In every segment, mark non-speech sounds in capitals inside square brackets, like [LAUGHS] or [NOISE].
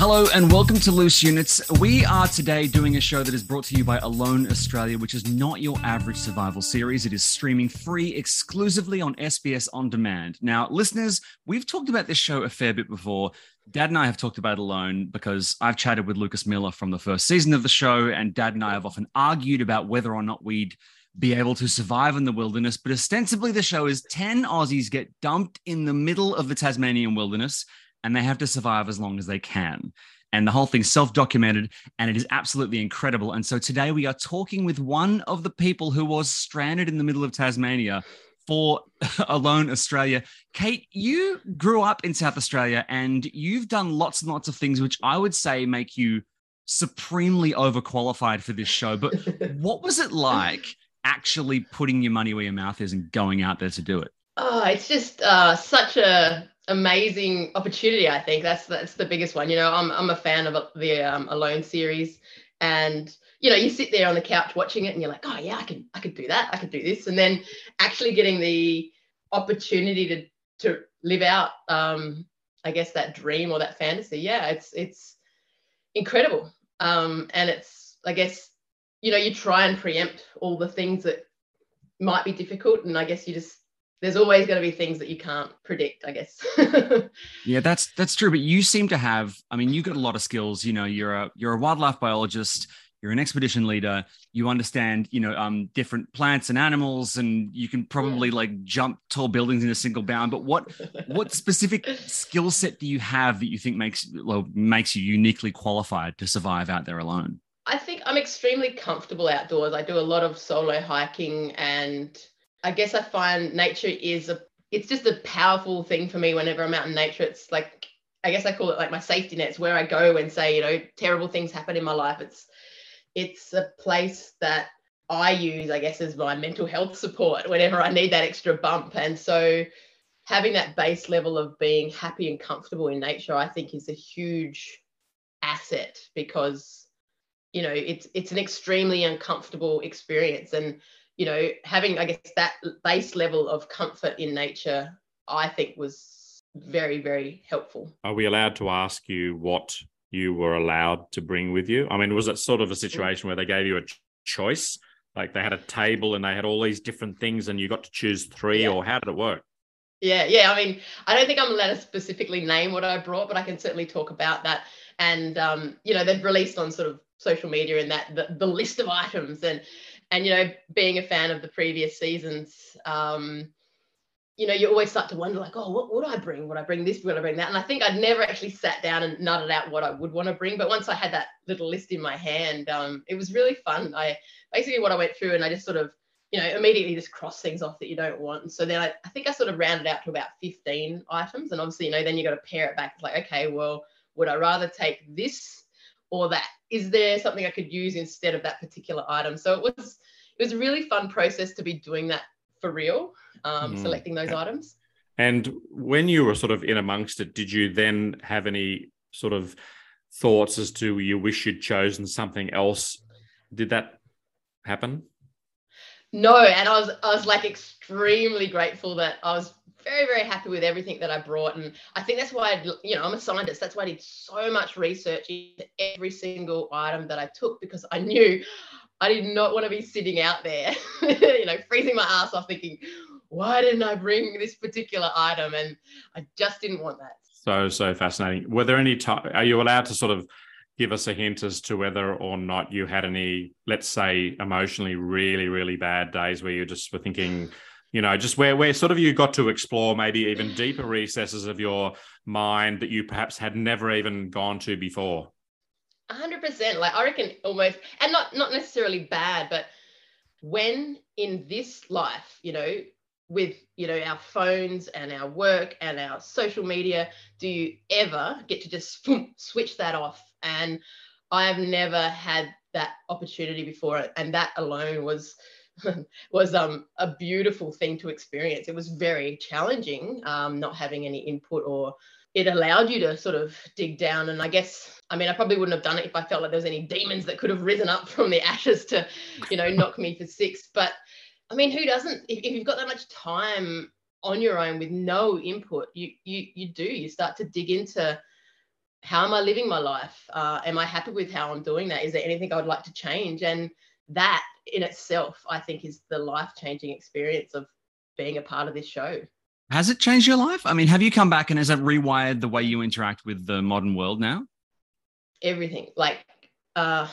Hello and welcome to Loose Units. We are today doing a show that is brought to you by Alone Australia, which is not your average survival series. It is streaming free exclusively on SBS On Demand. Now, listeners, we've talked about this show a fair bit before. Dad and I have talked about alone because I've chatted with Lucas Miller from the first season of the show, and Dad and I have often argued about whether or not we'd be able to survive in the wilderness. But ostensibly, the show is 10 Aussies get dumped in the middle of the Tasmanian wilderness and they have to survive as long as they can. And the whole thing's self documented and it is absolutely incredible. And so today we are talking with one of the people who was stranded in the middle of Tasmania for [LAUGHS] Alone Australia. Kate, you grew up in South Australia and you've done lots and lots of things which I would say make you supremely overqualified for this show. But [LAUGHS] what was it like actually putting your money where your mouth is and going out there to do it? Oh, it's just uh, such a amazing opportunity. I think that's that's the biggest one. You know, I'm I'm a fan of the um, Alone series, and you know, you sit there on the couch watching it, and you're like, oh yeah, I can I could do that, I could do this, and then actually getting the opportunity to to live out, um, I guess that dream or that fantasy. Yeah, it's it's incredible, um, and it's I guess you know you try and preempt all the things that might be difficult, and I guess you just there's always going to be things that you can't predict i guess. [LAUGHS] Yeah that's that's true but you seem to have i mean you've got a lot of skills you know you're a you're a wildlife biologist you're an expedition leader you understand you know um, different plants and animals and you can probably yeah. like jump tall buildings in a single bound but what what [LAUGHS] specific skill set do you have that you think makes well, makes you uniquely qualified to survive out there alone? I think i'm extremely comfortable outdoors. I do a lot of solo hiking and I guess I find nature is a it's just a powerful thing for me whenever I'm out in nature. It's like I guess I call it like my safety nets where I go and say, you know, terrible things happen in my life. It's it's a place that I use, I guess, as my mental health support whenever I need that extra bump. And so having that base level of being happy and comfortable in nature, I think is a huge asset because you know it's it's an extremely uncomfortable experience and you know, having, I guess, that base level of comfort in nature, I think was very, very helpful. Are we allowed to ask you what you were allowed to bring with you? I mean, was it sort of a situation where they gave you a choice? Like they had a table and they had all these different things and you got to choose three, yeah. or how did it work? Yeah, yeah. I mean, I don't think I'm allowed to specifically name what I brought, but I can certainly talk about that. And um, you know, they've released on sort of social media and that the, the list of items and and you know being a fan of the previous seasons um you know you always start to wonder like oh what would i bring? Would i bring this? Would i bring that? And i think i'd never actually sat down and nutted out what i would want to bring. But once i had that little list in my hand um it was really fun. I basically what i went through and i just sort of you know immediately just cross things off that you don't want. And so then I, I think i sort of rounded out to about 15 items. And obviously you know then you got to pare it back. It's like okay well would i rather take this or that? Is there something i could use instead of that particular item? So it was it was a really fun process to be doing that for real um, mm, selecting those items. And when you were sort of in amongst it did you then have any sort of thoughts as to you wish you'd chosen something else? Did that happen? No and i was i was like extremely grateful that i was very very happy with everything that i brought and i think that's why I, you know i'm a scientist that's why i did so much research into every single item that i took because i knew i did not want to be sitting out there [LAUGHS] you know freezing my ass off thinking why didn't i bring this particular item? And i just didn't want that. So so fascinating. Were there any time are you allowed to sort of give us a hint as to whether or not you had any let's say emotionally really really bad days where you just were thinking you know just where where sort of you got to explore maybe even deeper recesses of your mind that you perhaps had never even gone to before? 100% like i reckon almost and not not necessarily bad but when in this life you know with you know our phones and our work and our social media do you ever get to just switch that off? And i've never had that opportunity before and that alone was [LAUGHS] was um, a beautiful thing to experience. It was very challenging, um, not having any input, or it allowed you to sort of dig down. And I guess, I mean, I probably wouldn't have done it if I felt like there was any demons that could have risen up from the ashes to, you know, knock me for six. But I mean, who doesn't? If, if you've got that much time on your own with no input, you you you do. You start to dig into how am I living my life? Uh, am I happy with how I'm doing that? Is there anything I would like to change? And that in itself, I think, is the life changing experience of being a part of this show. Has it changed your life? I mean, have you come back and has it rewired the way you interact with the modern world now? Everything. Like, uh,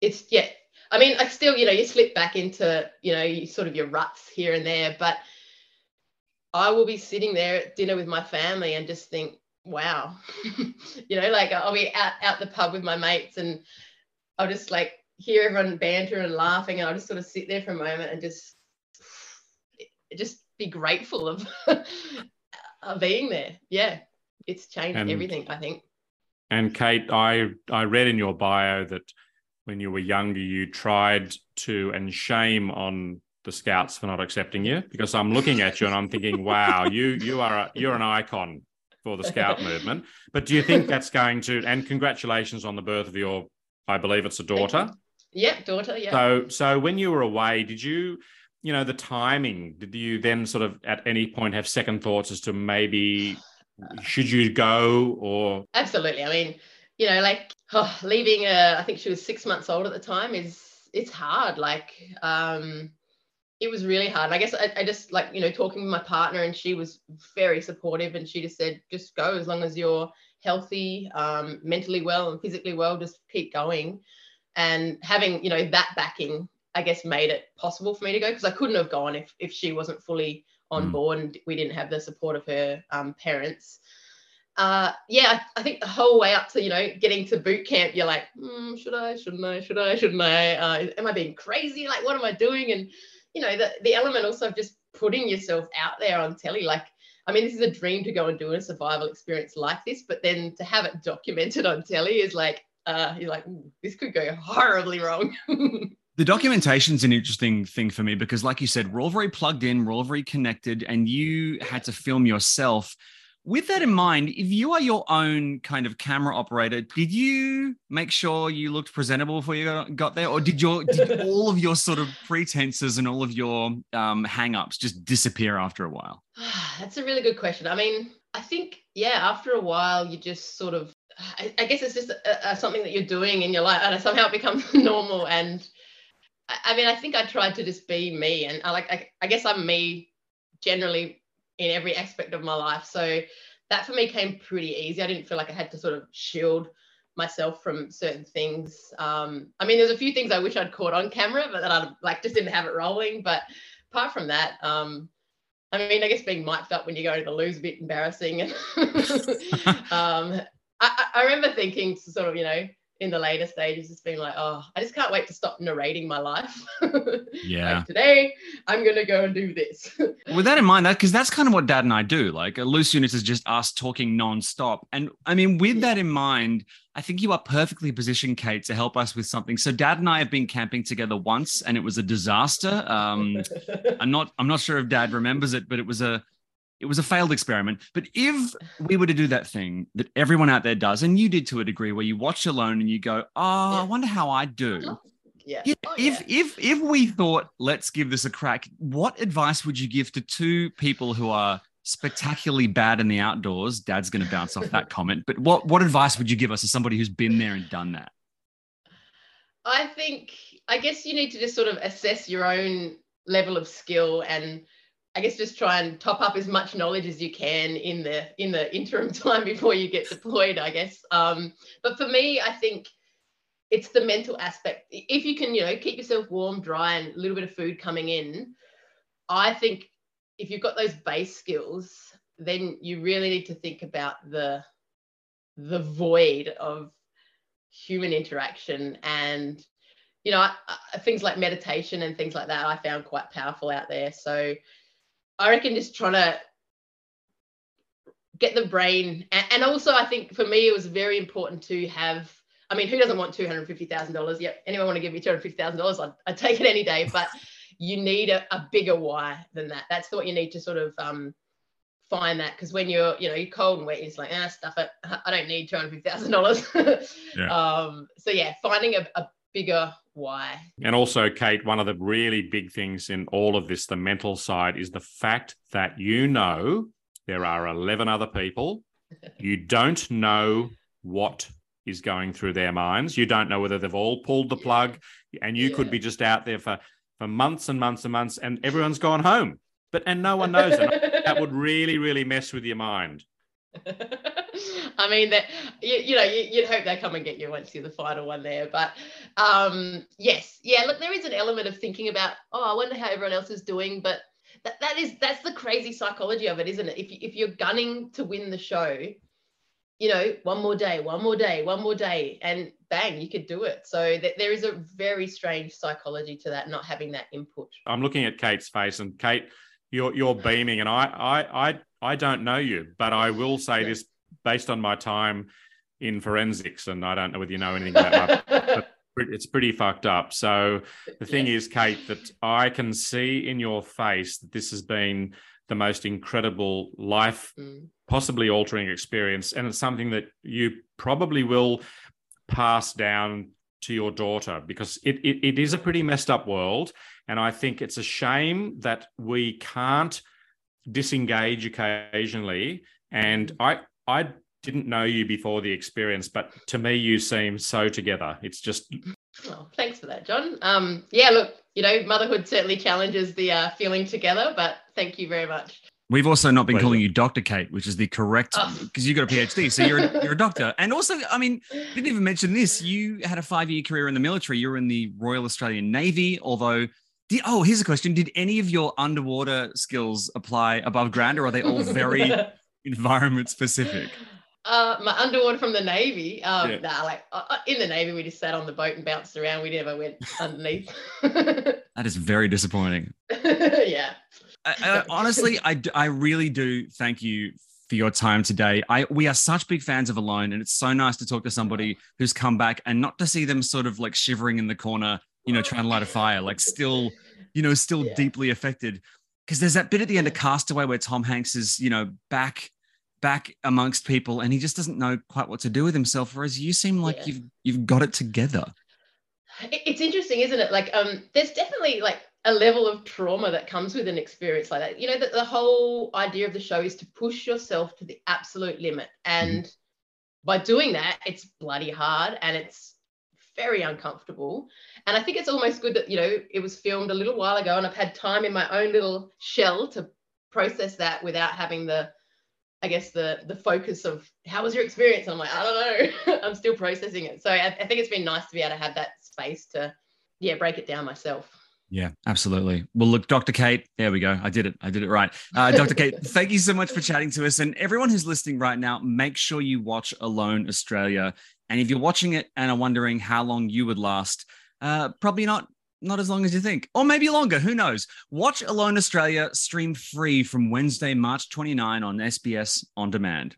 it's, yeah. I mean, I still, you know, you slip back into, you know, you sort of your ruts here and there, but I will be sitting there at dinner with my family and just think, wow, [LAUGHS] you know, like I'll be out, out the pub with my mates and I'll just like hear everyone banter and laughing and I'll just sort of sit there for a moment and just just be grateful of, [LAUGHS] of being there. Yeah, it's changed and, everything, I think. And Kate, I I read in your bio that when you were younger, you tried to and shame on the scouts for not accepting you because I'm looking at you and I'm thinking, [LAUGHS] wow, you you are a, you're an icon for the scout movement. But do you think that's going to? And congratulations on the birth of your, I believe it's a daughter. Yeah, daughter. Yeah. So so when you were away, did you? You know the timing. Did you then sort of at any point have second thoughts as to maybe should you go or? Absolutely. I mean, you know, like oh, leaving. A, I think she was six months old at the time. Is it's hard. Like, um, it was really hard. And I guess I, I, just like, you know, talking with my partner and she was very supportive and she just said, just go as long as you're healthy, um, mentally well and physically well, just keep going. And having, you know, that backing, I guess made it possible for me to go because I couldn't have gone if, if she wasn't fully on mm. board and we didn't have the support of her um, parents. Uh, yeah, I, I, think the whole way up to, you know, getting to boot camp, you're like, mm, should I, shouldn't I, should I, shouldn't I, uh, am I being crazy? Like, what am I doing? And you know, the, the element also of just putting yourself out there on telly, like, I mean, this is a dream to go and do a survival experience like this, but then to have it documented on telly is like, uh, you're like, this could go horribly wrong. [LAUGHS] the documentation is an interesting thing for me because, like you said, we're all very plugged in, we're all very connected, and you had to film yourself with that in mind, if you are your own kind of camera operator, did you make sure you looked presentable before you got there, or did your did [LAUGHS] all of your sort of pretenses and all of your um, hang-ups just disappear after a while? [SIGHS] That's a really good question. I mean, I think yeah, after a while, you just sort of, I, I guess it's just a, a, something that you're doing in your life, and somehow it [LAUGHS] becomes normal. And I, I mean, I think I tried to just be me, and I like, I, I guess I'm me generally in every aspect of my life. So that for me came pretty easy. I didn't feel like I had to sort of shield myself from certain things. Um, I mean, there's a few things I wish I'd caught on camera, but that I like just didn't have it rolling. But apart from that, um, I mean, I guess being mic'd up when you go to the loo is a bit embarrassing. [LAUGHS] um, I, I remember thinking, sort of, you know, in the later stages it's been like oh i just can't wait to stop narrating my life. [LAUGHS] Yeah. Like, today i'm gonna go and do this. [LAUGHS] With that in mind that because that's kind of what dad and i do. Like a loose units is just us talking non-stop. And i mean with that in mind i think you are perfectly positioned kate to help us with something. So dad and i have been camping together once and it was a disaster. Um [LAUGHS] i'm not i'm not sure if dad remembers it but it was a it was a failed experiment. But if we were to do that thing that everyone out there does, and you did to a degree, where you watch alone and you go, "Oh, yeah. I wonder how I do." Yeah. If, oh, yeah. if if if we thought, let's give this a crack, what advice would you give to two people who are spectacularly bad in the outdoors? Dad's going to bounce off that [LAUGHS] comment, but what what advice would you give us as somebody who's been there and done that? I think I guess you need to just sort of assess your own level of skill and I guess just try and top up as much knowledge as you can in the in the interim [LAUGHS] time before you get deployed. I guess. Um, but for me, I think it's the mental aspect. If you can, you know, keep yourself warm, dry, and a little bit of food coming in, I think if you've got those base skills, then you really need to think about the the void of human interaction and you know things like meditation and things like that i found quite powerful out there so I reckon just trying to get the brain, and, also I think for me it was very important to have. I mean, who doesn't want two hundred fifty thousand dollars? Yep, anyone want to give me two hundred fifty thousand dollars? I'd, I'd take it any day. But you need a, a bigger why than that. That's what you need to sort of um, find that because when you're you know you're cold and wet it's like ah stuff it i don't need $250000 [LAUGHS] yeah. um so yeah finding a, a bigger why. And also, Kate, one of the really big things in all of this, the mental side, is the fact that you know there are 11 other people. [LAUGHS] You don't know what is going through their minds. You don't know whether they've all pulled the plug, and you yeah. could be just out there for for months and months and months, and everyone's gone home, but and no one knows. [LAUGHS] that would really, really mess with your mind. [LAUGHS] [LAUGHS] I mean that you, you know you, would hope they come and get you once you're the final one there, but um, yes, yeah. Look, there is an element of thinking about oh, I wonder how everyone else is doing, but that, that is that's the crazy psychology of it, isn't it? If if you're gunning to win the show, you know, one more day, one more day, one more day, and bang, you could do it. So th- there is a very strange psychology to that, not having that input. I'm looking at Kate's face, and Kate, you're you're beaming, and I I I I don't know you, but I will say this based on my time in forensics, and I don't know whether you know anything about my, [LAUGHS] it's pretty fucked up. So the thing is, Kate, that I can see in your face that this has been the most incredible life mm possibly altering experience. And it's something that you probably will pass down to your daughter because it, it, it is a pretty messed up world. And I think it's a shame that we can't disengage occasionally. And I, I didn't know you before the experience, but to me, you seem so together. It's just. Oh, thanks for that, John. Um, yeah, look, you know, motherhood certainly challenges the uh, feeling together, but thank you very much. We've also not been calling you Dr. Kate, which is the correct because oh. [LAUGHS] you got a PhD, so you're a, you're a doctor. [LAUGHS] And also, I mean, didn't even mention this. You had a five year career in the military. You were in the Royal Australian Navy. Although, did, oh, here's a question: Did any of your underwater skills apply above ground, or are they all very [LAUGHS] environment specific? Uh, my underwater from the Navy. Um, yeah. Nah, like uh, uh, in the Navy, we just sat on the boat and bounced around. We never went underneath. [LAUGHS] that is very disappointing. [LAUGHS] yeah. I, I, honestly, I, I really do thank you for your time today. I we are such big fans of Alone, and it's so nice to talk to somebody who's come back and not to see them sort of like shivering in the corner, you know, trying to light a fire, like still, you know, still yeah. deeply affected. Because there's that bit at the end of Castaway where Tom Hanks is, you know, back back amongst people and he just doesn't know quite what to do with himself whereas you seem like yeah. you've you've got it together it's interesting isn't it like um there's definitely like a level of trauma that comes with an experience like that. You know, that the whole idea of the show is to push yourself to the absolute limit. And mm-hmm. by doing that, it's bloody hard and it's very uncomfortable. And I think it's almost good that, you know, it was filmed a little while ago and I've had time in my own little shell to process that without having the, I guess, the the focus of how was your experience? And I'm like, I don't know. [LAUGHS] I'm still processing it. So I, I think it's been nice to be able to have that space to, yeah, break it down myself. Yeah, absolutely. Well, look, Dr. Kate, there we go. I did it. I did it right. Uh, Dr. Kate, [LAUGHS] thank you so much for chatting to us. And everyone who's listening right now, make sure you watch Alone Australia. And if you're watching it and are wondering how long you would last, uh, probably not not as long as you think, or maybe longer. Who knows? Watch Alone Australia stream free from Wednesday, March 29 on SBS On Demand.